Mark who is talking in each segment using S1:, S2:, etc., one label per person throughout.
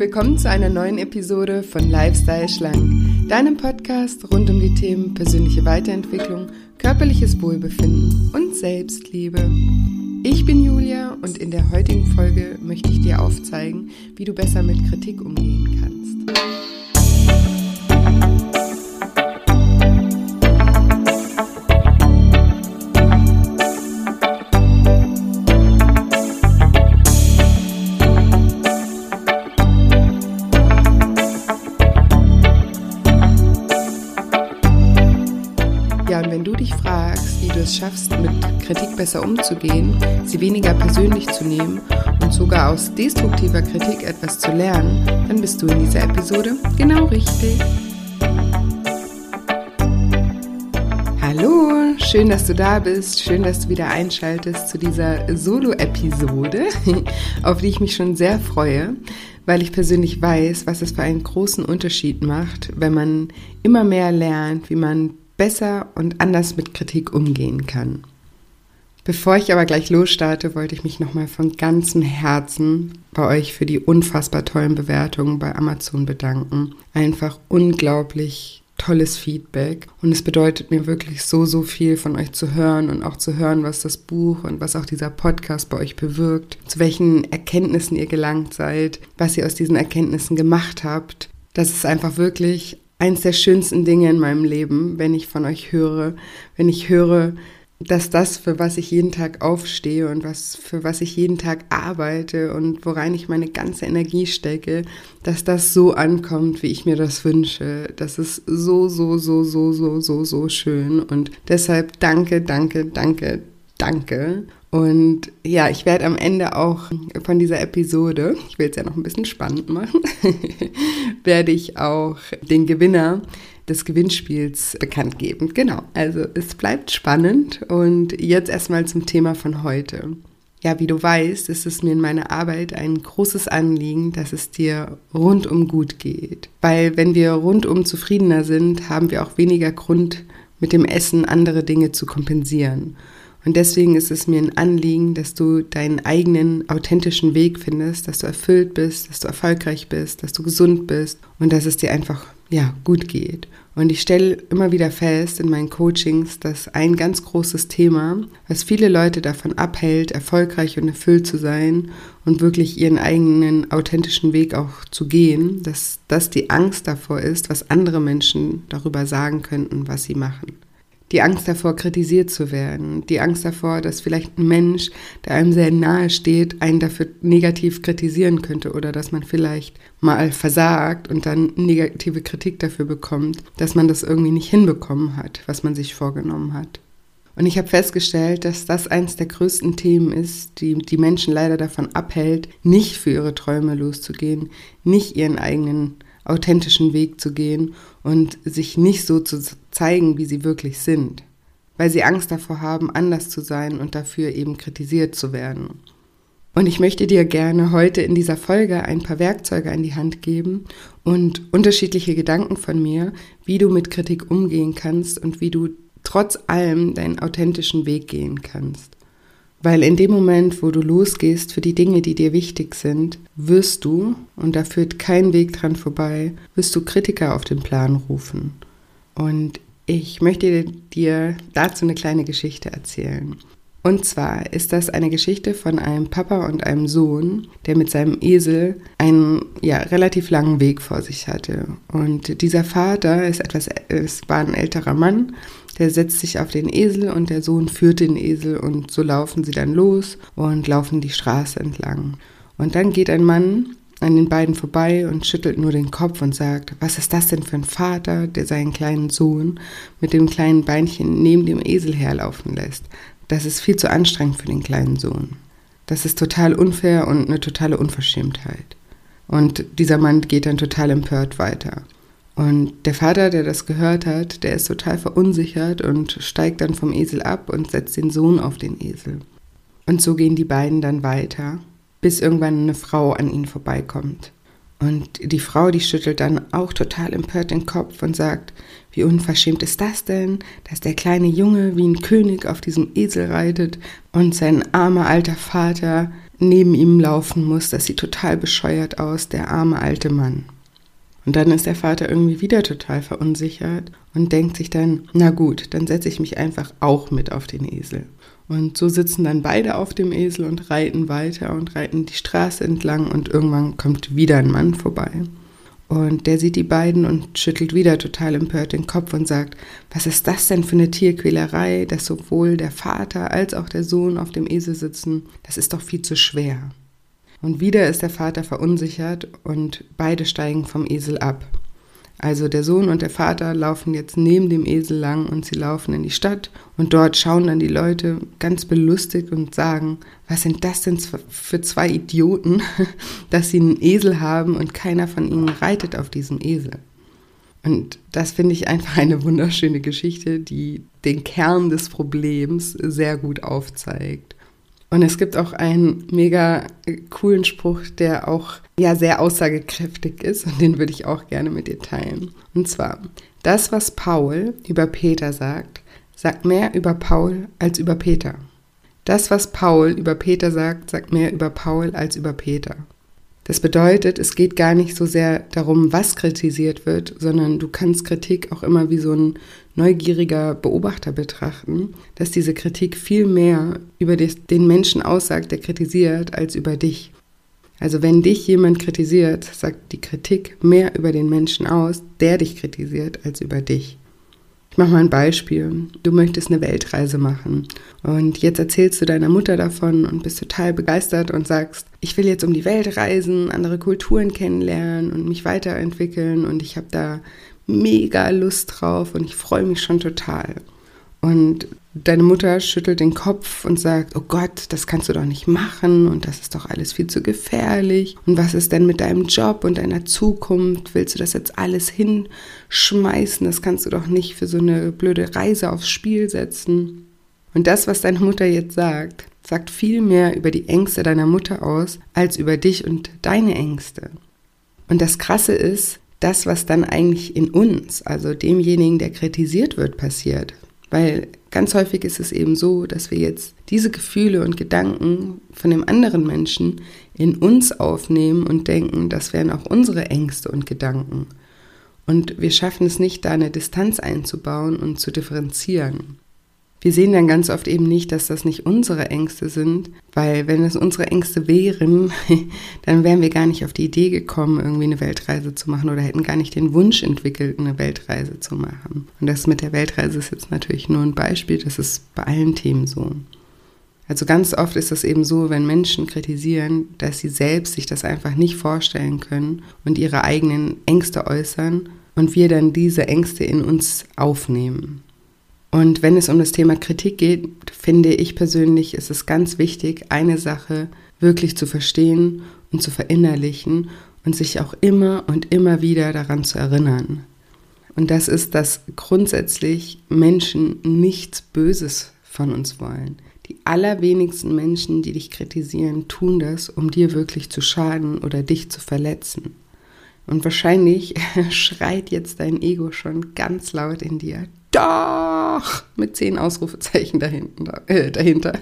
S1: willkommen zu einer neuen Episode von Lifestyle Schlank, deinem Podcast rund um die Themen persönliche Weiterentwicklung, körperliches Wohlbefinden und Selbstliebe. Ich bin Julia und in der heutigen Folge möchte ich dir aufzeigen, wie du besser mit Kritik umgehen kannst. Besser umzugehen, sie weniger persönlich zu nehmen und sogar aus destruktiver Kritik etwas zu lernen, dann bist du in dieser Episode genau richtig. Hallo, schön, dass du da bist. Schön, dass du wieder einschaltest zu dieser Solo-Episode, auf die ich mich schon sehr freue, weil ich persönlich weiß, was es für einen großen Unterschied macht, wenn man immer mehr lernt, wie man besser und anders mit Kritik umgehen kann. Bevor ich aber gleich losstarte, wollte ich mich nochmal von ganzem Herzen bei euch für die unfassbar tollen Bewertungen bei Amazon bedanken. Einfach unglaublich tolles Feedback und es bedeutet mir wirklich so, so viel von euch zu hören und auch zu hören, was das Buch und was auch dieser Podcast bei euch bewirkt, zu welchen Erkenntnissen ihr gelangt seid, was ihr aus diesen Erkenntnissen gemacht habt. Das ist einfach wirklich eins der schönsten Dinge in meinem Leben, wenn ich von euch höre, wenn ich höre, dass das, für was ich jeden Tag aufstehe und was, für was ich jeden Tag arbeite und worein ich meine ganze Energie stecke, dass das so ankommt, wie ich mir das wünsche. Das ist so, so, so, so, so, so, so schön. Und deshalb danke, danke, danke, danke. Und ja, ich werde am Ende auch von dieser Episode, ich will es ja noch ein bisschen spannend machen, werde ich auch den Gewinner des Gewinnspiels bekannt geben. Genau, also es bleibt spannend und jetzt erstmal zum Thema von heute. Ja, wie du weißt, ist es mir in meiner Arbeit ein großes Anliegen, dass es dir rundum gut geht. Weil wenn wir rundum zufriedener sind, haben wir auch weniger Grund, mit dem Essen andere Dinge zu kompensieren. Und deswegen ist es mir ein Anliegen, dass du deinen eigenen authentischen Weg findest, dass du erfüllt bist, dass du erfolgreich bist, dass du gesund bist und dass es dir einfach ja, gut geht. Und ich stelle immer wieder fest in meinen Coachings, dass ein ganz großes Thema, was viele Leute davon abhält, erfolgreich und erfüllt zu sein und wirklich ihren eigenen authentischen Weg auch zu gehen, dass das die Angst davor ist, was andere Menschen darüber sagen könnten, was sie machen die Angst davor, kritisiert zu werden, die Angst davor, dass vielleicht ein Mensch, der einem sehr nahe steht, einen dafür negativ kritisieren könnte oder dass man vielleicht mal versagt und dann negative Kritik dafür bekommt, dass man das irgendwie nicht hinbekommen hat, was man sich vorgenommen hat. Und ich habe festgestellt, dass das eines der größten Themen ist, die die Menschen leider davon abhält, nicht für ihre Träume loszugehen, nicht ihren eigenen authentischen Weg zu gehen und sich nicht so zu zeigen, wie sie wirklich sind, weil sie Angst davor haben, anders zu sein und dafür eben kritisiert zu werden. Und ich möchte dir gerne heute in dieser Folge ein paar Werkzeuge an die Hand geben und unterschiedliche Gedanken von mir, wie du mit Kritik umgehen kannst und wie du trotz allem deinen authentischen Weg gehen kannst. Weil in dem Moment, wo du losgehst für die Dinge, die dir wichtig sind, wirst du, und da führt kein Weg dran vorbei, wirst du Kritiker auf den Plan rufen. Und ich möchte dir dazu eine kleine Geschichte erzählen. Und zwar ist das eine Geschichte von einem Papa und einem Sohn, der mit seinem Esel einen ja, relativ langen Weg vor sich hatte. Und dieser Vater ist etwas, es war ein älterer Mann der setzt sich auf den Esel und der Sohn führt den Esel und so laufen sie dann los und laufen die Straße entlang. Und dann geht ein Mann an den beiden vorbei und schüttelt nur den Kopf und sagt, was ist das denn für ein Vater, der seinen kleinen Sohn mit dem kleinen Beinchen neben dem Esel herlaufen lässt. Das ist viel zu anstrengend für den kleinen Sohn. Das ist total unfair und eine totale Unverschämtheit. Und dieser Mann geht dann total empört weiter. Und der Vater, der das gehört hat, der ist total verunsichert und steigt dann vom Esel ab und setzt den Sohn auf den Esel. Und so gehen die beiden dann weiter, bis irgendwann eine Frau an ihnen vorbeikommt. Und die Frau, die schüttelt dann auch total empört den Kopf und sagt, wie unverschämt ist das denn, dass der kleine Junge wie ein König auf diesem Esel reitet und sein armer alter Vater neben ihm laufen muss. Das sieht total bescheuert aus, der arme alte Mann. Und dann ist der Vater irgendwie wieder total verunsichert und denkt sich dann, na gut, dann setze ich mich einfach auch mit auf den Esel. Und so sitzen dann beide auf dem Esel und reiten weiter und reiten die Straße entlang und irgendwann kommt wieder ein Mann vorbei. Und der sieht die beiden und schüttelt wieder total empört den Kopf und sagt, was ist das denn für eine Tierquälerei, dass sowohl der Vater als auch der Sohn auf dem Esel sitzen? Das ist doch viel zu schwer. Und wieder ist der Vater verunsichert und beide steigen vom Esel ab. Also der Sohn und der Vater laufen jetzt neben dem Esel lang und sie laufen in die Stadt und dort schauen dann die Leute ganz belustigt und sagen, was sind das denn für zwei Idioten, dass sie einen Esel haben und keiner von ihnen reitet auf diesem Esel. Und das finde ich einfach eine wunderschöne Geschichte, die den Kern des Problems sehr gut aufzeigt. Und es gibt auch einen mega coolen Spruch, der auch ja sehr aussagekräftig ist und den würde ich auch gerne mit dir teilen. Und zwar, das, was Paul über Peter sagt, sagt mehr über Paul als über Peter. Das, was Paul über Peter sagt, sagt mehr über Paul als über Peter. Das bedeutet, es geht gar nicht so sehr darum, was kritisiert wird, sondern du kannst Kritik auch immer wie so ein neugieriger Beobachter betrachten, dass diese Kritik viel mehr über den Menschen aussagt, der kritisiert, als über dich. Also wenn dich jemand kritisiert, sagt die Kritik mehr über den Menschen aus, der dich kritisiert, als über dich. Ich mache mal ein Beispiel. Du möchtest eine Weltreise machen und jetzt erzählst du deiner Mutter davon und bist total begeistert und sagst, ich will jetzt um die Welt reisen, andere Kulturen kennenlernen und mich weiterentwickeln und ich habe da mega Lust drauf und ich freue mich schon total. Und deine Mutter schüttelt den Kopf und sagt, oh Gott, das kannst du doch nicht machen und das ist doch alles viel zu gefährlich. Und was ist denn mit deinem Job und deiner Zukunft? Willst du das jetzt alles hinschmeißen? Das kannst du doch nicht für so eine blöde Reise aufs Spiel setzen. Und das, was deine Mutter jetzt sagt, sagt viel mehr über die Ängste deiner Mutter aus, als über dich und deine Ängste. Und das Krasse ist, das, was dann eigentlich in uns, also demjenigen, der kritisiert wird, passiert. Weil ganz häufig ist es eben so, dass wir jetzt diese Gefühle und Gedanken von dem anderen Menschen in uns aufnehmen und denken, das wären auch unsere Ängste und Gedanken. Und wir schaffen es nicht, da eine Distanz einzubauen und zu differenzieren wir sehen dann ganz oft eben nicht, dass das nicht unsere Ängste sind, weil wenn es unsere Ängste wären, dann wären wir gar nicht auf die Idee gekommen, irgendwie eine Weltreise zu machen oder hätten gar nicht den Wunsch entwickelt, eine Weltreise zu machen. Und das mit der Weltreise ist jetzt natürlich nur ein Beispiel, das ist bei allen Themen so. Also ganz oft ist es eben so, wenn Menschen kritisieren, dass sie selbst sich das einfach nicht vorstellen können und ihre eigenen Ängste äußern und wir dann diese Ängste in uns aufnehmen. Und wenn es um das Thema Kritik geht, finde ich persönlich, ist es ganz wichtig, eine Sache wirklich zu verstehen und zu verinnerlichen und sich auch immer und immer wieder daran zu erinnern. Und das ist, dass grundsätzlich Menschen nichts Böses von uns wollen. Die allerwenigsten Menschen, die dich kritisieren, tun das, um dir wirklich zu schaden oder dich zu verletzen. Und wahrscheinlich schreit jetzt dein Ego schon ganz laut in dir doch, mit zehn Ausrufezeichen dahinter. Äh, dahinter.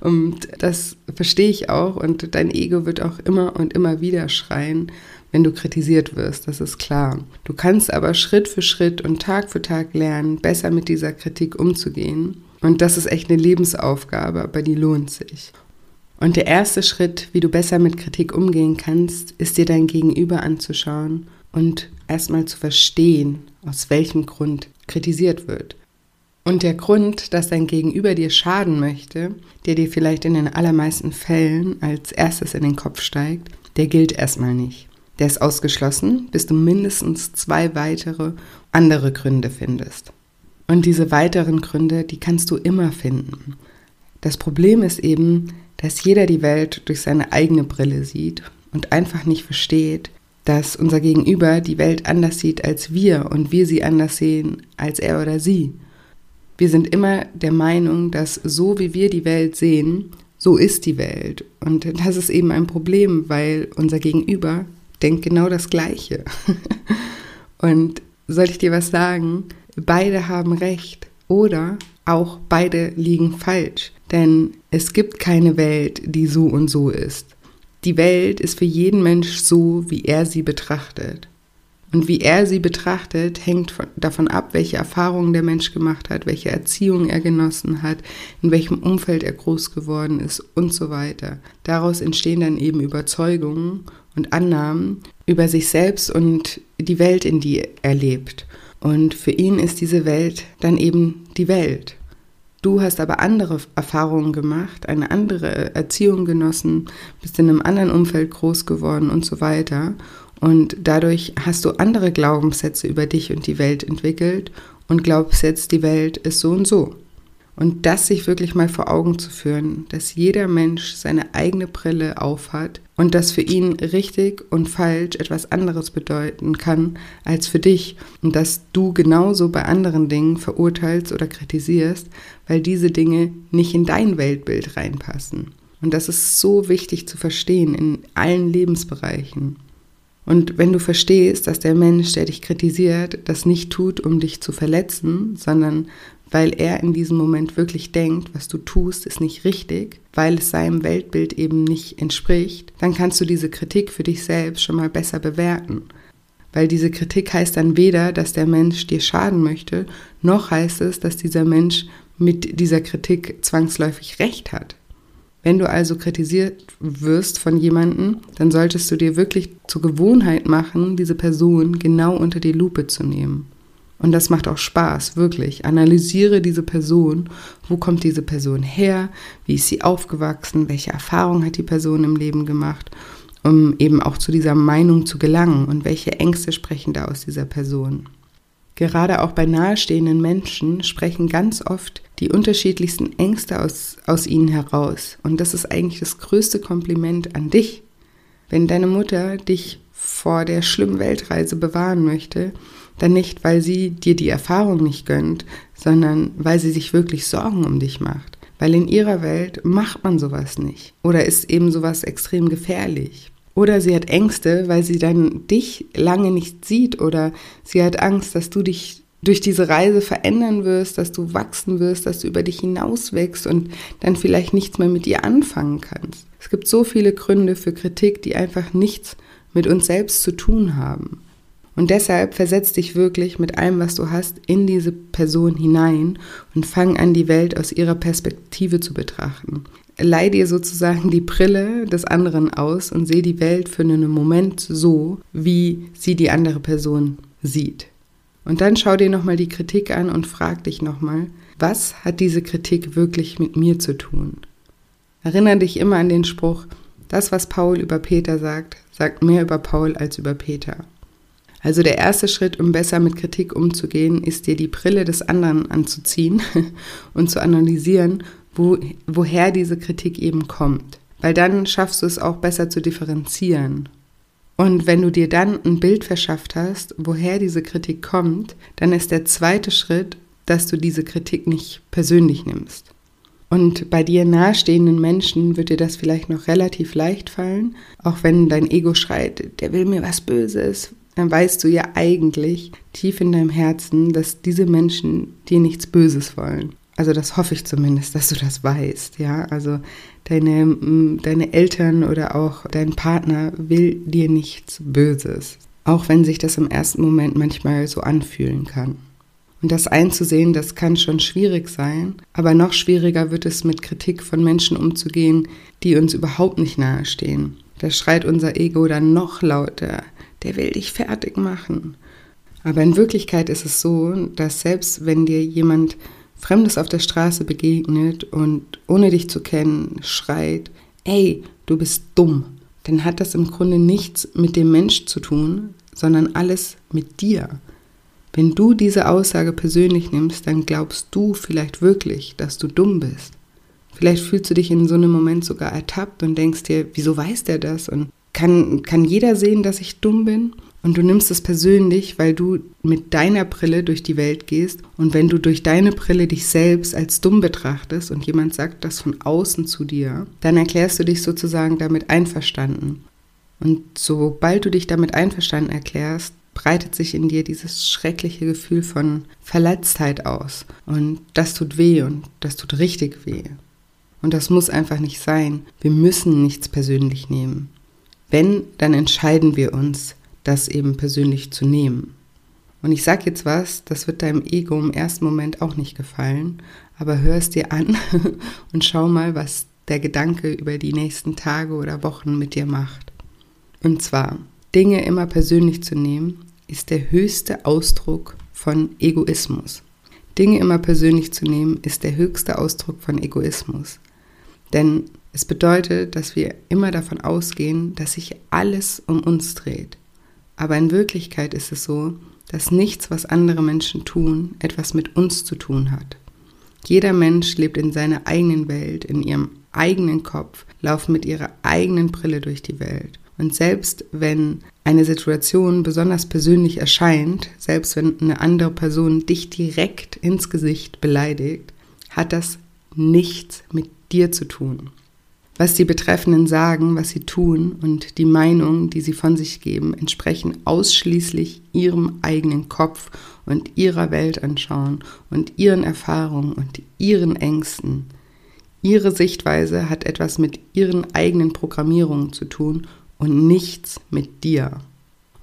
S1: Und das verstehe ich auch. Und dein Ego wird auch immer und immer wieder schreien, wenn du kritisiert wirst, das ist klar. Du kannst aber Schritt für Schritt und Tag für Tag lernen, besser mit dieser Kritik umzugehen. Und das ist echt eine Lebensaufgabe, aber die lohnt sich. Und der erste Schritt, wie du besser mit Kritik umgehen kannst, ist dir dein Gegenüber anzuschauen und erstmal zu verstehen, aus welchem Grund kritisiert wird. Und der Grund, dass dein Gegenüber dir schaden möchte, der dir vielleicht in den allermeisten Fällen als erstes in den Kopf steigt, der gilt erstmal nicht. Der ist ausgeschlossen, bis du mindestens zwei weitere andere Gründe findest. Und diese weiteren Gründe, die kannst du immer finden. Das Problem ist eben, dass jeder die Welt durch seine eigene Brille sieht und einfach nicht versteht, dass unser Gegenüber die Welt anders sieht als wir und wir sie anders sehen als er oder sie. Wir sind immer der Meinung, dass so wie wir die Welt sehen, so ist die Welt. Und das ist eben ein Problem, weil unser Gegenüber denkt genau das Gleiche. und soll ich dir was sagen? Beide haben recht oder auch beide liegen falsch. Denn es gibt keine Welt, die so und so ist. Die Welt ist für jeden Mensch so, wie er sie betrachtet. Und wie er sie betrachtet, hängt von, davon ab, welche Erfahrungen der Mensch gemacht hat, welche Erziehung er genossen hat, in welchem Umfeld er groß geworden ist und so weiter. Daraus entstehen dann eben Überzeugungen und Annahmen über sich selbst und die Welt, in die er lebt. Und für ihn ist diese Welt dann eben die Welt. Du hast aber andere Erfahrungen gemacht, eine andere Erziehung genossen, bist in einem anderen Umfeld groß geworden und so weiter. Und dadurch hast du andere Glaubenssätze über dich und die Welt entwickelt und glaubst jetzt, die Welt ist so und so. Und das sich wirklich mal vor Augen zu führen, dass jeder Mensch seine eigene Brille aufhat und dass für ihn richtig und falsch etwas anderes bedeuten kann als für dich und dass du genauso bei anderen Dingen verurteilst oder kritisierst, weil diese Dinge nicht in dein Weltbild reinpassen. Und das ist so wichtig zu verstehen in allen Lebensbereichen. Und wenn du verstehst, dass der Mensch, der dich kritisiert, das nicht tut, um dich zu verletzen, sondern weil er in diesem Moment wirklich denkt, was du tust, ist nicht richtig, weil es seinem Weltbild eben nicht entspricht, dann kannst du diese Kritik für dich selbst schon mal besser bewerten. Weil diese Kritik heißt dann weder, dass der Mensch dir schaden möchte, noch heißt es, dass dieser Mensch mit dieser Kritik zwangsläufig recht hat. Wenn du also kritisiert wirst von jemandem, dann solltest du dir wirklich zur Gewohnheit machen, diese Person genau unter die Lupe zu nehmen. Und das macht auch Spaß, wirklich. Analysiere diese Person. Wo kommt diese Person her? Wie ist sie aufgewachsen? Welche Erfahrungen hat die Person im Leben gemacht? Um eben auch zu dieser Meinung zu gelangen. Und welche Ängste sprechen da aus dieser Person? Gerade auch bei nahestehenden Menschen sprechen ganz oft die unterschiedlichsten Ängste aus, aus ihnen heraus. Und das ist eigentlich das größte Kompliment an dich. Wenn deine Mutter dich vor der schlimmen Weltreise bewahren möchte, dann nicht, weil sie dir die Erfahrung nicht gönnt, sondern weil sie sich wirklich Sorgen um dich macht. Weil in ihrer Welt macht man sowas nicht. Oder ist eben sowas extrem gefährlich. Oder sie hat Ängste, weil sie dann dich lange nicht sieht oder sie hat Angst, dass du dich durch diese Reise verändern wirst, dass du wachsen wirst, dass du über dich hinaus wächst und dann vielleicht nichts mehr mit ihr anfangen kannst. Es gibt so viele Gründe für Kritik, die einfach nichts mit uns selbst zu tun haben. Und deshalb versetz dich wirklich mit allem, was du hast, in diese Person hinein und fang an, die Welt aus ihrer Perspektive zu betrachten leih dir sozusagen die Brille des anderen aus und sehe die Welt für einen Moment so, wie sie die andere Person sieht. Und dann schau dir nochmal die Kritik an und frag dich nochmal, was hat diese Kritik wirklich mit mir zu tun? Erinnere dich immer an den Spruch, das, was Paul über Peter sagt, sagt mehr über Paul als über Peter. Also der erste Schritt, um besser mit Kritik umzugehen, ist dir die Brille des anderen anzuziehen und zu analysieren, wo, woher diese Kritik eben kommt. Weil dann schaffst du es auch besser zu differenzieren. Und wenn du dir dann ein Bild verschafft hast, woher diese Kritik kommt, dann ist der zweite Schritt, dass du diese Kritik nicht persönlich nimmst. Und bei dir nahestehenden Menschen wird dir das vielleicht noch relativ leicht fallen, auch wenn dein Ego schreit, der will mir was Böses, dann weißt du ja eigentlich tief in deinem Herzen, dass diese Menschen dir nichts Böses wollen. Also das hoffe ich zumindest, dass du das weißt, ja. Also deine, deine Eltern oder auch dein Partner will dir nichts Böses. Auch wenn sich das im ersten Moment manchmal so anfühlen kann. Und das einzusehen, das kann schon schwierig sein, aber noch schwieriger wird es mit Kritik von Menschen umzugehen, die uns überhaupt nicht nahestehen. Da schreit unser Ego dann noch lauter, der will dich fertig machen. Aber in Wirklichkeit ist es so, dass selbst wenn dir jemand Fremdes auf der Straße begegnet und ohne dich zu kennen schreit, ey, du bist dumm, dann hat das im Grunde nichts mit dem Mensch zu tun, sondern alles mit dir. Wenn du diese Aussage persönlich nimmst, dann glaubst du vielleicht wirklich, dass du dumm bist. Vielleicht fühlst du dich in so einem Moment sogar ertappt und denkst dir, wieso weiß der das? Und kann, kann jeder sehen, dass ich dumm bin? Und du nimmst es persönlich, weil du mit deiner Brille durch die Welt gehst. Und wenn du durch deine Brille dich selbst als dumm betrachtest und jemand sagt das von außen zu dir, dann erklärst du dich sozusagen damit einverstanden. Und sobald du dich damit einverstanden erklärst, breitet sich in dir dieses schreckliche Gefühl von Verletztheit aus. Und das tut weh und das tut richtig weh. Und das muss einfach nicht sein. Wir müssen nichts persönlich nehmen. Wenn, dann entscheiden wir uns, das eben persönlich zu nehmen. Und ich sage jetzt was, das wird deinem Ego im ersten Moment auch nicht gefallen, aber hör es dir an und schau mal, was der Gedanke über die nächsten Tage oder Wochen mit dir macht. Und zwar, Dinge immer persönlich zu nehmen, ist der höchste Ausdruck von Egoismus. Dinge immer persönlich zu nehmen, ist der höchste Ausdruck von Egoismus. Denn es bedeutet, dass wir immer davon ausgehen, dass sich alles um uns dreht. Aber in Wirklichkeit ist es so, dass nichts, was andere Menschen tun, etwas mit uns zu tun hat. Jeder Mensch lebt in seiner eigenen Welt, in ihrem eigenen Kopf, laufen mit ihrer eigenen Brille durch die Welt. Und selbst wenn eine Situation besonders persönlich erscheint, selbst wenn eine andere Person dich direkt ins Gesicht beleidigt, hat das nichts mit dir zu tun. Was die Betreffenden sagen, was sie tun und die Meinungen, die sie von sich geben, entsprechen ausschließlich ihrem eigenen Kopf und ihrer Weltanschauung und ihren Erfahrungen und ihren Ängsten. Ihre Sichtweise hat etwas mit ihren eigenen Programmierungen zu tun und nichts mit dir.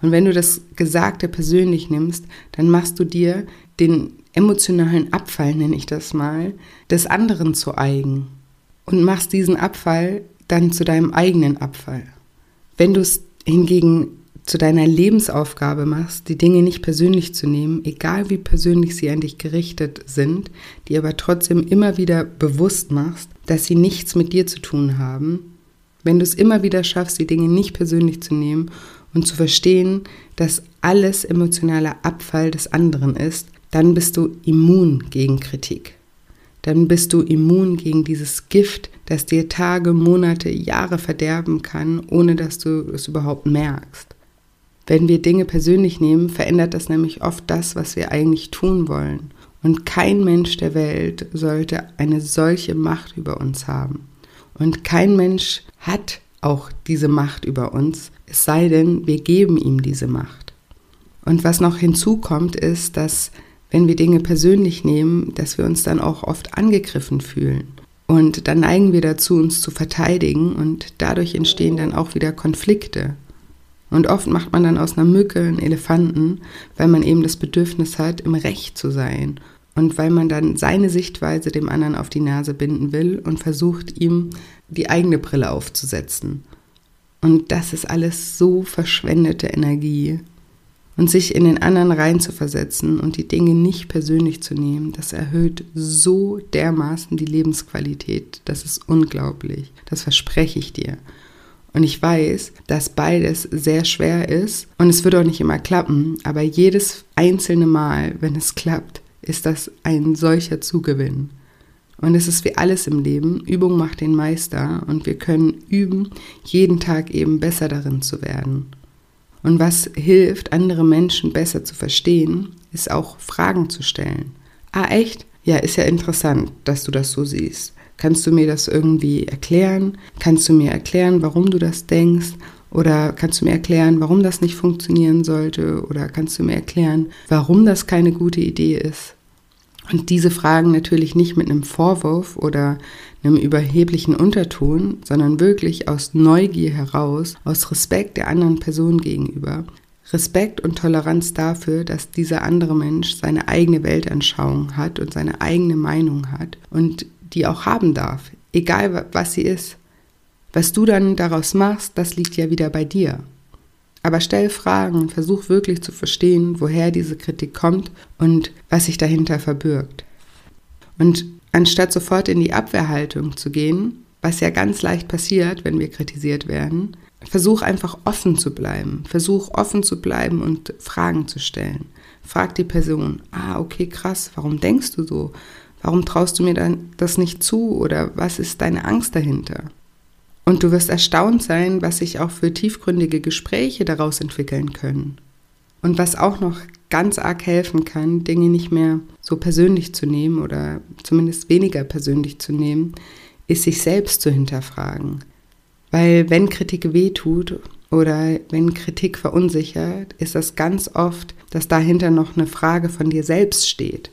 S1: Und wenn du das Gesagte persönlich nimmst, dann machst du dir den emotionalen Abfall, nenne ich das mal, des anderen zu eigen und machst diesen Abfall dann zu deinem eigenen Abfall. Wenn du es hingegen zu deiner Lebensaufgabe machst, die Dinge nicht persönlich zu nehmen, egal wie persönlich sie an dich gerichtet sind, die aber trotzdem immer wieder bewusst machst, dass sie nichts mit dir zu tun haben, wenn du es immer wieder schaffst, die Dinge nicht persönlich zu nehmen und zu verstehen, dass alles emotionaler Abfall des anderen ist, dann bist du immun gegen Kritik dann bist du immun gegen dieses Gift, das dir Tage, Monate, Jahre verderben kann, ohne dass du es überhaupt merkst. Wenn wir Dinge persönlich nehmen, verändert das nämlich oft das, was wir eigentlich tun wollen. Und kein Mensch der Welt sollte eine solche Macht über uns haben. Und kein Mensch hat auch diese Macht über uns, es sei denn, wir geben ihm diese Macht. Und was noch hinzukommt, ist, dass wenn wir Dinge persönlich nehmen, dass wir uns dann auch oft angegriffen fühlen. Und dann neigen wir dazu, uns zu verteidigen und dadurch entstehen dann auch wieder Konflikte. Und oft macht man dann aus einer Mücke einen Elefanten, weil man eben das Bedürfnis hat, im Recht zu sein. Und weil man dann seine Sichtweise dem anderen auf die Nase binden will und versucht, ihm die eigene Brille aufzusetzen. Und das ist alles so verschwendete Energie und sich in den anderen reinzuversetzen und die Dinge nicht persönlich zu nehmen, das erhöht so dermaßen die Lebensqualität. Das ist unglaublich. Das verspreche ich dir. Und ich weiß, dass beides sehr schwer ist und es wird auch nicht immer klappen, aber jedes einzelne Mal, wenn es klappt, ist das ein solcher Zugewinn. Und es ist wie alles im Leben, Übung macht den Meister und wir können üben, jeden Tag eben besser darin zu werden. Und was hilft, andere Menschen besser zu verstehen, ist auch Fragen zu stellen. Ah, echt? Ja, ist ja interessant, dass du das so siehst. Kannst du mir das irgendwie erklären? Kannst du mir erklären, warum du das denkst? Oder kannst du mir erklären, warum das nicht funktionieren sollte? Oder kannst du mir erklären, warum das keine gute Idee ist? Und diese Fragen natürlich nicht mit einem Vorwurf oder einem überheblichen Unterton, sondern wirklich aus Neugier heraus, aus Respekt der anderen Person gegenüber. Respekt und Toleranz dafür, dass dieser andere Mensch seine eigene Weltanschauung hat und seine eigene Meinung hat und die auch haben darf, egal was sie ist. Was du dann daraus machst, das liegt ja wieder bei dir. Aber stell Fragen und versuch wirklich zu verstehen, woher diese Kritik kommt und was sich dahinter verbirgt. Und anstatt sofort in die Abwehrhaltung zu gehen, was ja ganz leicht passiert, wenn wir kritisiert werden, versuch einfach offen zu bleiben. Versuch offen zu bleiben und Fragen zu stellen. Frag die Person, ah, okay, krass, warum denkst du so? Warum traust du mir dann das nicht zu? Oder was ist deine Angst dahinter? Und du wirst erstaunt sein, was sich auch für tiefgründige Gespräche daraus entwickeln können. Und was auch noch ganz arg helfen kann, Dinge nicht mehr so persönlich zu nehmen oder zumindest weniger persönlich zu nehmen, ist sich selbst zu hinterfragen. Weil wenn Kritik wehtut oder wenn Kritik verunsichert, ist das ganz oft, dass dahinter noch eine Frage von dir selbst steht.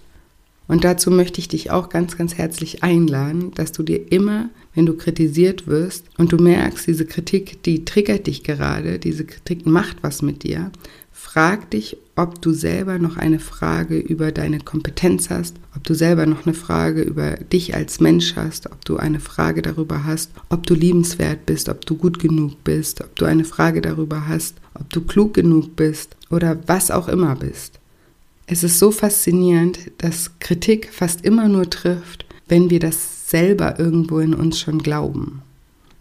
S1: Und dazu möchte ich dich auch ganz, ganz herzlich einladen, dass du dir immer, wenn du kritisiert wirst und du merkst, diese Kritik, die triggert dich gerade, diese Kritik macht was mit dir, frag dich, ob du selber noch eine Frage über deine Kompetenz hast, ob du selber noch eine Frage über dich als Mensch hast, ob du eine Frage darüber hast, ob du liebenswert bist, ob du gut genug bist, ob du eine Frage darüber hast, ob du klug genug bist oder was auch immer bist. Es ist so faszinierend, dass Kritik fast immer nur trifft, wenn wir das selber irgendwo in uns schon glauben.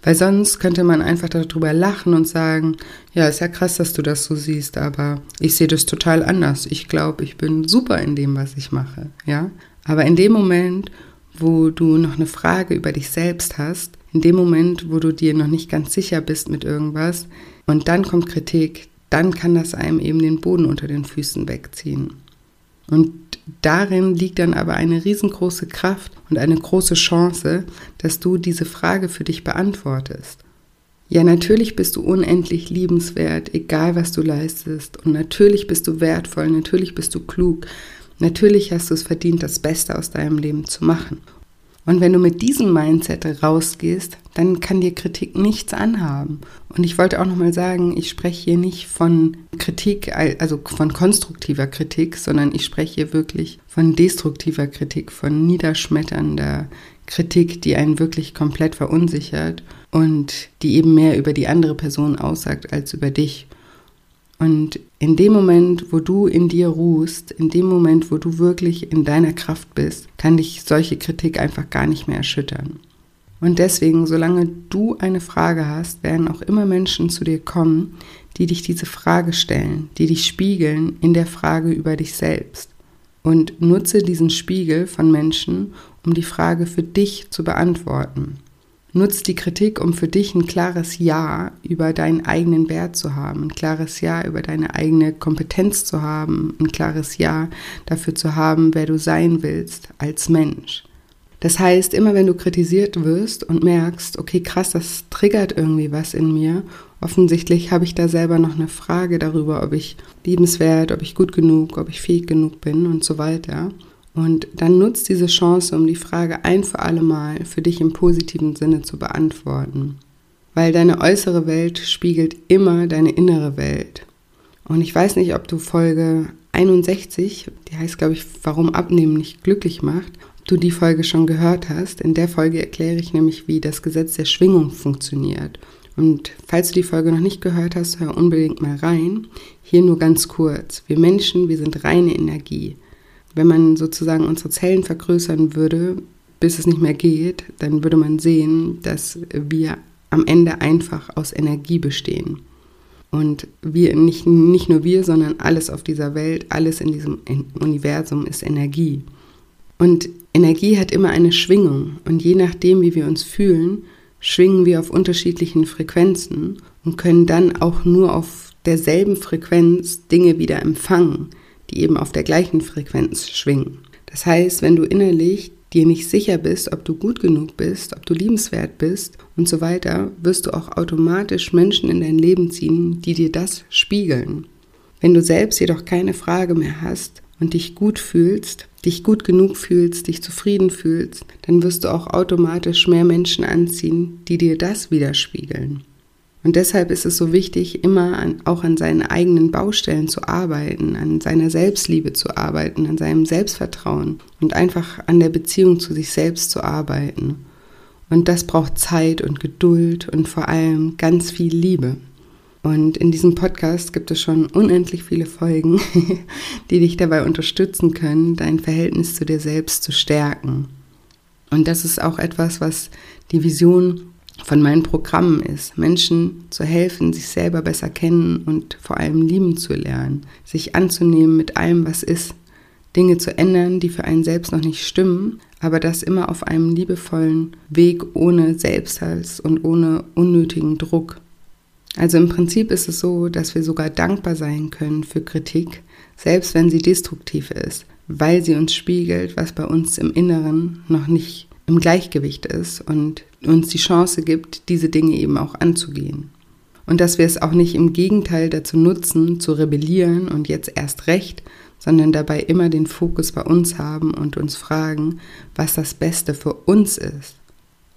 S1: Weil sonst könnte man einfach darüber lachen und sagen, ja, ist ja krass, dass du das so siehst, aber ich sehe das total anders. Ich glaube, ich bin super in dem, was ich mache, ja? Aber in dem Moment, wo du noch eine Frage über dich selbst hast, in dem Moment, wo du dir noch nicht ganz sicher bist mit irgendwas und dann kommt Kritik, dann kann das einem eben den Boden unter den Füßen wegziehen. Und darin liegt dann aber eine riesengroße Kraft und eine große Chance, dass du diese Frage für dich beantwortest. Ja, natürlich bist du unendlich liebenswert, egal was du leistest. Und natürlich bist du wertvoll, natürlich bist du klug. Natürlich hast du es verdient, das Beste aus deinem Leben zu machen. Und wenn du mit diesem Mindset rausgehst, dann kann dir Kritik nichts anhaben. Und ich wollte auch nochmal sagen, ich spreche hier nicht von Kritik, also von konstruktiver Kritik, sondern ich spreche hier wirklich von destruktiver Kritik, von niederschmetternder Kritik, die einen wirklich komplett verunsichert und die eben mehr über die andere Person aussagt als über dich. Und in dem Moment, wo du in dir ruhst, in dem Moment, wo du wirklich in deiner Kraft bist, kann dich solche Kritik einfach gar nicht mehr erschüttern. Und deswegen, solange du eine Frage hast, werden auch immer Menschen zu dir kommen, die dich diese Frage stellen, die dich spiegeln in der Frage über dich selbst. Und nutze diesen Spiegel von Menschen, um die Frage für dich zu beantworten. Nutz die Kritik, um für dich ein klares Ja über deinen eigenen Wert zu haben, ein klares Ja über deine eigene Kompetenz zu haben, ein klares Ja dafür zu haben, wer du sein willst als Mensch. Das heißt, immer wenn du kritisiert wirst und merkst, okay, krass, das triggert irgendwie was in mir, offensichtlich habe ich da selber noch eine Frage darüber, ob ich liebenswert, ob ich gut genug, ob ich fähig genug bin und so weiter und dann nutzt diese Chance, um die Frage ein für alle Mal für dich im positiven Sinne zu beantworten. Weil deine äußere Welt spiegelt immer deine innere Welt. Und ich weiß nicht, ob du Folge 61, die heißt, glaube ich, warum Abnehmen nicht glücklich macht, ob du die Folge schon gehört hast. In der Folge erkläre ich nämlich, wie das Gesetz der Schwingung funktioniert. Und falls du die Folge noch nicht gehört hast, hör unbedingt mal rein. Hier nur ganz kurz. Wir Menschen, wir sind reine Energie. Wenn man sozusagen unsere Zellen vergrößern würde, bis es nicht mehr geht, dann würde man sehen, dass wir am Ende einfach aus Energie bestehen. Und wir, nicht, nicht nur wir, sondern alles auf dieser Welt, alles in diesem Universum ist Energie. Und Energie hat immer eine Schwingung. Und je nachdem, wie wir uns fühlen, schwingen wir auf unterschiedlichen Frequenzen und können dann auch nur auf derselben Frequenz Dinge wieder empfangen die eben auf der gleichen Frequenz schwingen. Das heißt, wenn du innerlich dir nicht sicher bist, ob du gut genug bist, ob du liebenswert bist und so weiter, wirst du auch automatisch Menschen in dein Leben ziehen, die dir das spiegeln. Wenn du selbst jedoch keine Frage mehr hast und dich gut fühlst, dich gut genug fühlst, dich zufrieden fühlst, dann wirst du auch automatisch mehr Menschen anziehen, die dir das widerspiegeln. Und deshalb ist es so wichtig, immer an, auch an seinen eigenen Baustellen zu arbeiten, an seiner Selbstliebe zu arbeiten, an seinem Selbstvertrauen und einfach an der Beziehung zu sich selbst zu arbeiten. Und das braucht Zeit und Geduld und vor allem ganz viel Liebe. Und in diesem Podcast gibt es schon unendlich viele Folgen, die dich dabei unterstützen können, dein Verhältnis zu dir selbst zu stärken. Und das ist auch etwas, was die Vision von meinen Programmen ist, Menschen zu helfen, sich selber besser kennen und vor allem lieben zu lernen, sich anzunehmen mit allem, was ist, Dinge zu ändern, die für einen selbst noch nicht stimmen, aber das immer auf einem liebevollen Weg ohne Selbsthass und ohne unnötigen Druck. Also im Prinzip ist es so, dass wir sogar dankbar sein können für Kritik, selbst wenn sie destruktiv ist, weil sie uns spiegelt, was bei uns im Inneren noch nicht im Gleichgewicht ist und uns die Chance gibt, diese Dinge eben auch anzugehen. Und dass wir es auch nicht im Gegenteil dazu nutzen, zu rebellieren und jetzt erst recht sondern dabei immer den Fokus bei uns haben und uns fragen, was das Beste für uns ist.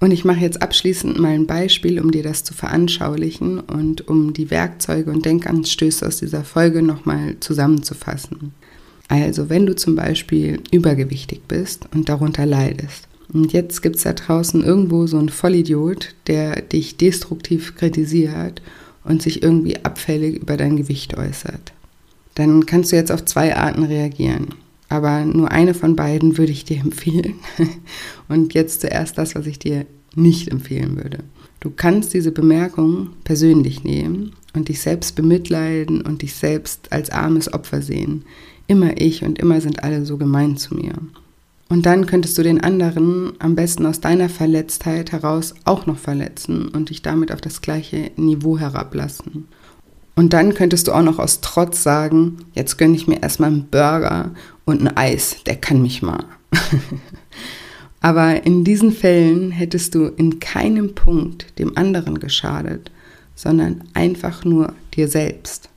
S1: Und ich mache jetzt abschließend mal ein Beispiel, um dir das zu veranschaulichen und um die Werkzeuge und Denkanstöße aus dieser Folge nochmal zusammenzufassen. Also, wenn du zum Beispiel übergewichtig bist und darunter leidest, und jetzt gibt es da draußen irgendwo so einen Vollidiot, der dich destruktiv kritisiert und sich irgendwie abfällig über dein Gewicht äußert. Dann kannst du jetzt auf zwei Arten reagieren. Aber nur eine von beiden würde ich dir empfehlen. Und jetzt zuerst das, was ich dir nicht empfehlen würde. Du kannst diese Bemerkung persönlich nehmen und dich selbst bemitleiden und dich selbst als armes Opfer sehen. Immer ich und immer sind alle so gemein zu mir. Und dann könntest du den anderen am besten aus deiner Verletztheit heraus auch noch verletzen und dich damit auf das gleiche Niveau herablassen. Und dann könntest du auch noch aus Trotz sagen, jetzt gönne ich mir erstmal einen Burger und ein Eis, der kann mich mal. Aber in diesen Fällen hättest du in keinem Punkt dem anderen geschadet, sondern einfach nur dir selbst.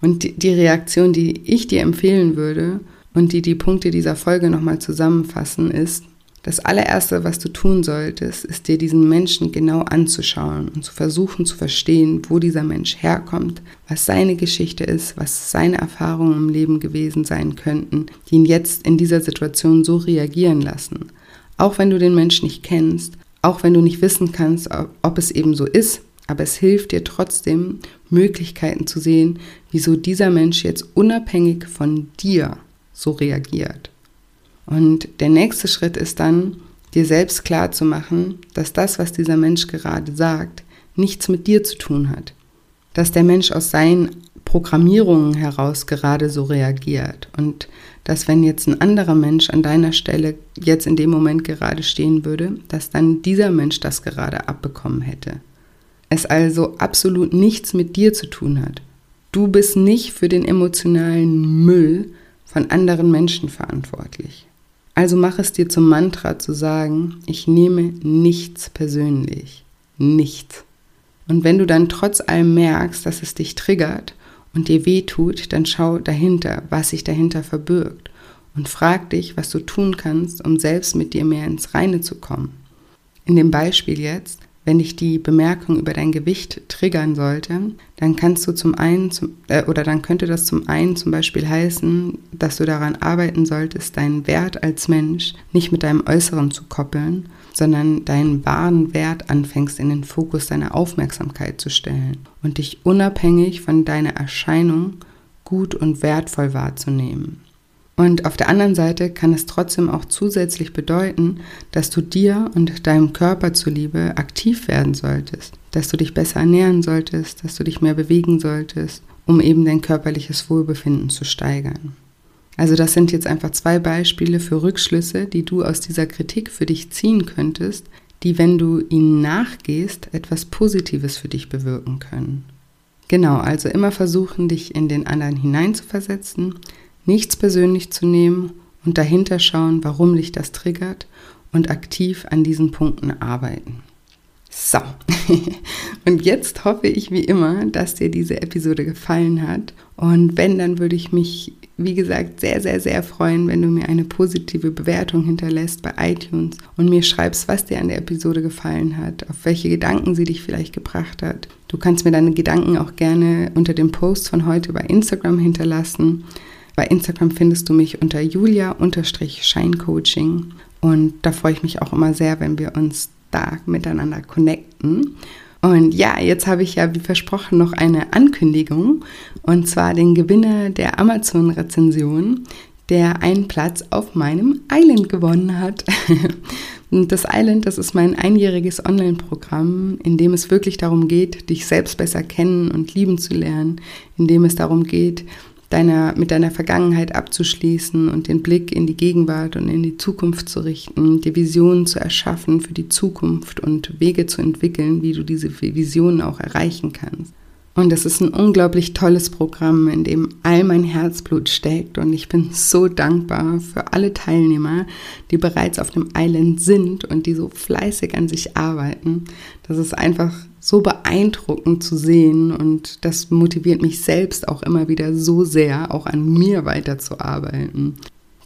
S1: Und die, Reaktion, die ich dir empfehlen würde, und die die Punkte dieser Folge nochmal zusammenfassen, ist, das allererste, was du tun solltest, ist dir diesen Menschen genau anzuschauen und zu versuchen zu verstehen, wo dieser Mensch herkommt, was seine Geschichte ist, was seine Erfahrungen im Leben gewesen sein könnten, die ihn jetzt in dieser Situation so reagieren lassen. Auch wenn du den Menschen nicht kennst, auch wenn du nicht wissen kannst, ob es eben so ist, aber es hilft dir trotzdem, Möglichkeiten zu sehen, wieso dieser Mensch jetzt unabhängig von dir so reagiert. Und der nächste Schritt ist dann, dir selbst klar zu machen, dass das, was dieser Mensch gerade sagt, nichts mit dir zu tun hat. Dass der Mensch aus seinen Programmierungen heraus gerade so reagiert und dass wenn jetzt ein anderer Mensch an deiner Stelle jetzt in dem Moment gerade stehen würde, dass dann dieser Mensch das gerade abbekommen hätte. Es also absolut nichts mit dir zu tun hat. Du bist nicht für den emotionalen Müll von anderen Menschen verantwortlich. Also mach es dir zum Mantra zu sagen, ich nehme nichts persönlich. Nichts. Und wenn du dann trotz allem merkst, dass es dich triggert und dir weh tut, dann schau dahinter, was sich dahinter verbirgt und frag dich, was du tun kannst, um selbst mit dir mehr ins Reine zu kommen. In dem Beispiel jetzt, wenn dich die Bemerkung über dein Gewicht triggern sollte, dann kannst du zum einen zum, äh, oder dann könnte das zum einen zum Beispiel heißen, dass du daran arbeiten solltest, deinen Wert als Mensch nicht mit deinem Äußeren zu koppeln, sondern deinen wahren Wert anfängst in den Fokus deiner Aufmerksamkeit zu stellen und dich unabhängig von deiner Erscheinung gut und wertvoll wahrzunehmen. Und auf der anderen Seite kann es trotzdem auch zusätzlich bedeuten, dass du dir und deinem Körper zuliebe aktiv werden solltest, dass du dich besser ernähren solltest, dass du dich mehr bewegen solltest, um eben dein körperliches Wohlbefinden zu steigern. Also das sind jetzt einfach zwei Beispiele für Rückschlüsse, die du aus dieser Kritik für dich ziehen könntest, die, wenn du ihnen nachgehst, etwas Positives für dich bewirken können. Genau, also immer versuchen, dich in den anderen hineinzuversetzen, nichts persönlich zu nehmen und dahinter schauen, warum dich das triggert und aktiv an diesen Punkten arbeiten. So, und jetzt hoffe ich wie immer, dass dir diese Episode gefallen hat. Und wenn, dann würde ich mich, wie gesagt, sehr, sehr, sehr freuen, wenn du mir eine positive Bewertung hinterlässt bei iTunes und mir schreibst, was dir an der Episode gefallen hat, auf welche Gedanken sie dich vielleicht gebracht hat. Du kannst mir deine Gedanken auch gerne unter dem Post von heute bei Instagram hinterlassen. Bei Instagram findest du mich unter julia-scheincoaching und da freue ich mich auch immer sehr, wenn wir uns da miteinander connecten. Und ja, jetzt habe ich ja wie versprochen noch eine Ankündigung und zwar den Gewinner der Amazon-Rezension, der einen Platz auf meinem Island gewonnen hat. Und das Island, das ist mein einjähriges Online-Programm, in dem es wirklich darum geht, dich selbst besser kennen und lieben zu lernen, in dem es darum geht, deiner, mit deiner Vergangenheit abzuschließen und den Blick in die Gegenwart und in die Zukunft zu richten, dir Visionen zu erschaffen für die Zukunft und Wege zu entwickeln, wie du diese Visionen auch erreichen kannst. Und es ist ein unglaublich tolles Programm, in dem all mein Herzblut steckt. Und ich bin so dankbar für alle Teilnehmer, die bereits auf dem Island sind und die so fleißig an sich arbeiten. Das ist einfach so beeindruckend zu sehen und das motiviert mich selbst auch immer wieder so sehr, auch an mir weiterzuarbeiten.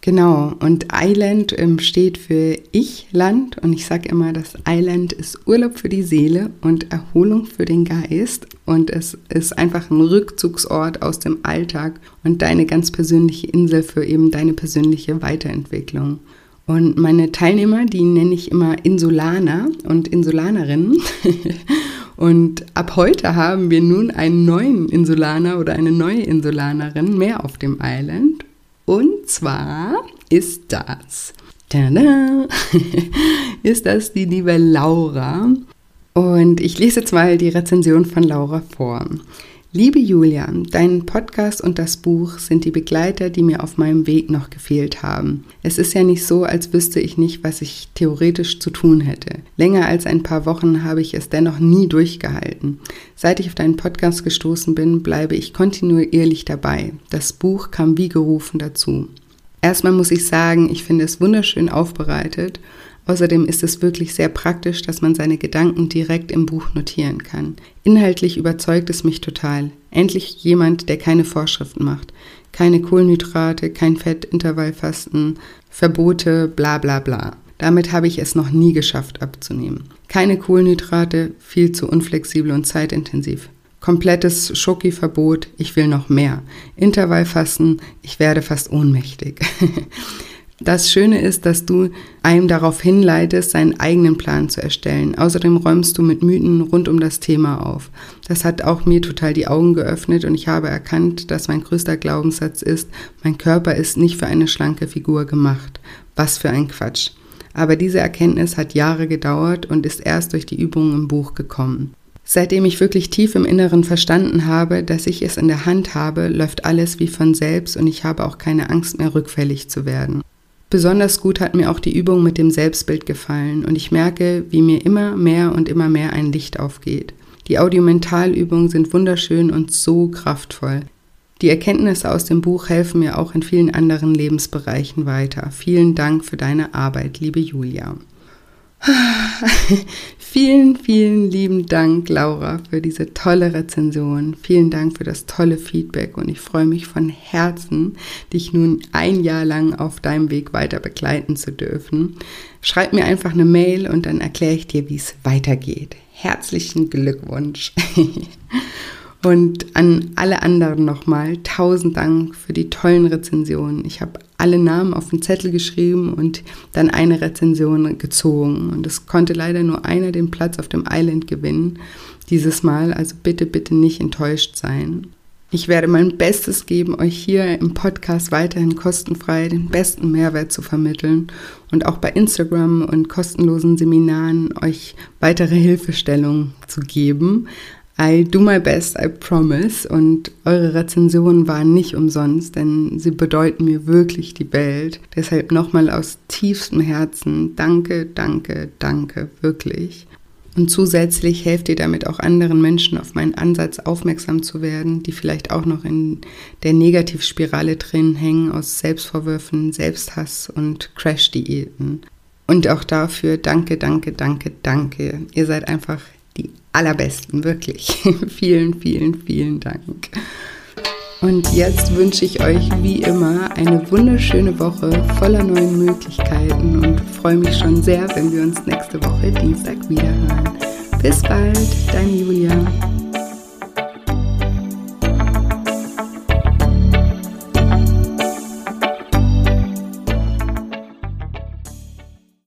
S1: Genau, und Island ähm, steht für Ich-Land und ich sage immer, das Island ist Urlaub für die Seele und Erholung für den Geist und es ist einfach ein Rückzugsort aus dem Alltag und deine ganz persönliche Insel für eben deine persönliche Weiterentwicklung. Und meine Teilnehmer, die nenne ich immer Insulaner und Insulanerinnen. und ab heute haben wir nun einen neuen Insulaner oder eine neue Insulanerin mehr auf dem Island. Und zwar ist das, tada, ist das die liebe Laura. Und ich lese jetzt mal die Rezension von Laura vor. Liebe Julia, dein Podcast und das Buch sind die Begleiter, die mir auf meinem Weg noch gefehlt haben. Es ist ja nicht so, als wüsste ich nicht, was ich theoretisch zu tun hätte. Länger als ein paar Wochen habe ich es dennoch nie durchgehalten. Seit ich auf deinen Podcast gestoßen bin, bleibe ich kontinuierlich dabei. Das Buch kam wie gerufen dazu. Erstmal muss ich sagen, ich finde es wunderschön aufbereitet Außerdem ist es wirklich sehr praktisch, dass man seine Gedanken direkt im Buch notieren kann. Inhaltlich überzeugt es mich total. Endlich jemand, der keine Vorschriften macht. Keine Kohlenhydrate, kein Fettintervallfasten, Verbote, bla bla bla. Damit habe ich es noch nie geschafft abzunehmen. Keine Kohlenhydrate, viel zu unflexibel und zeitintensiv. Komplettes Schoki-Verbot, ich will noch mehr. Intervallfasten, ich werde fast ohnmächtig. Das Schöne ist, dass du einem darauf hinleitest, seinen eigenen Plan zu erstellen. Außerdem räumst du mit Mythen rund um das Thema auf. Das hat auch mir total die Augen geöffnet und ich habe erkannt, dass mein größter Glaubenssatz ist, mein Körper ist nicht für eine schlanke Figur gemacht. Was für ein Quatsch. Aber diese Erkenntnis hat Jahre gedauert und ist erst durch die Übungen im Buch gekommen. Seitdem ich wirklich tief im Inneren verstanden habe, dass ich es in der Hand habe, läuft alles wie von selbst und ich habe auch keine Angst mehr rückfällig zu werden. Besonders gut hat mir auch die Übung mit dem Selbstbild gefallen und ich merke, wie mir immer mehr und immer mehr ein Licht aufgeht. Die Audiomentalübungen sind wunderschön und so kraftvoll. Die Erkenntnisse aus dem Buch helfen mir auch in vielen anderen Lebensbereichen weiter. Vielen Dank für deine Arbeit, liebe Julia. Vielen, vielen lieben Dank, Laura, für diese tolle Rezension. Vielen Dank für das tolle Feedback und ich freue mich von Herzen, dich nun ein Jahr lang auf deinem Weg weiter begleiten zu dürfen. Schreib mir einfach eine Mail und dann erkläre ich dir, wie es weitergeht. Herzlichen Glückwunsch. Und an alle anderen nochmal tausend Dank für die tollen Rezensionen. Ich habe alle Namen auf den Zettel geschrieben und dann eine Rezension gezogen. Und es konnte leider nur einer den Platz auf dem Island gewinnen dieses Mal. Also bitte, bitte nicht enttäuscht sein. Ich werde mein Bestes geben, euch hier im Podcast weiterhin kostenfrei den besten Mehrwert zu vermitteln und auch bei Instagram und kostenlosen Seminaren euch weitere Hilfestellungen zu geben. I do my best, I promise. Und eure Rezensionen waren nicht umsonst, denn sie bedeuten mir wirklich die Welt. Deshalb nochmal aus tiefstem Herzen, danke, danke, danke, wirklich. Und zusätzlich helft ihr damit auch anderen Menschen auf meinen Ansatz aufmerksam zu werden, die vielleicht auch noch in der Negativspirale drin hängen aus Selbstvorwürfen, Selbsthass und Crash-Diäten. Und auch dafür danke, danke, danke, danke. Ihr seid einfach allerbesten, wirklich. vielen, vielen, vielen Dank. Und jetzt wünsche ich euch wie immer eine wunderschöne Woche voller neuen Möglichkeiten und freue mich schon sehr, wenn wir uns nächste Woche Dienstag wiederhören. Bis bald, deine Julia.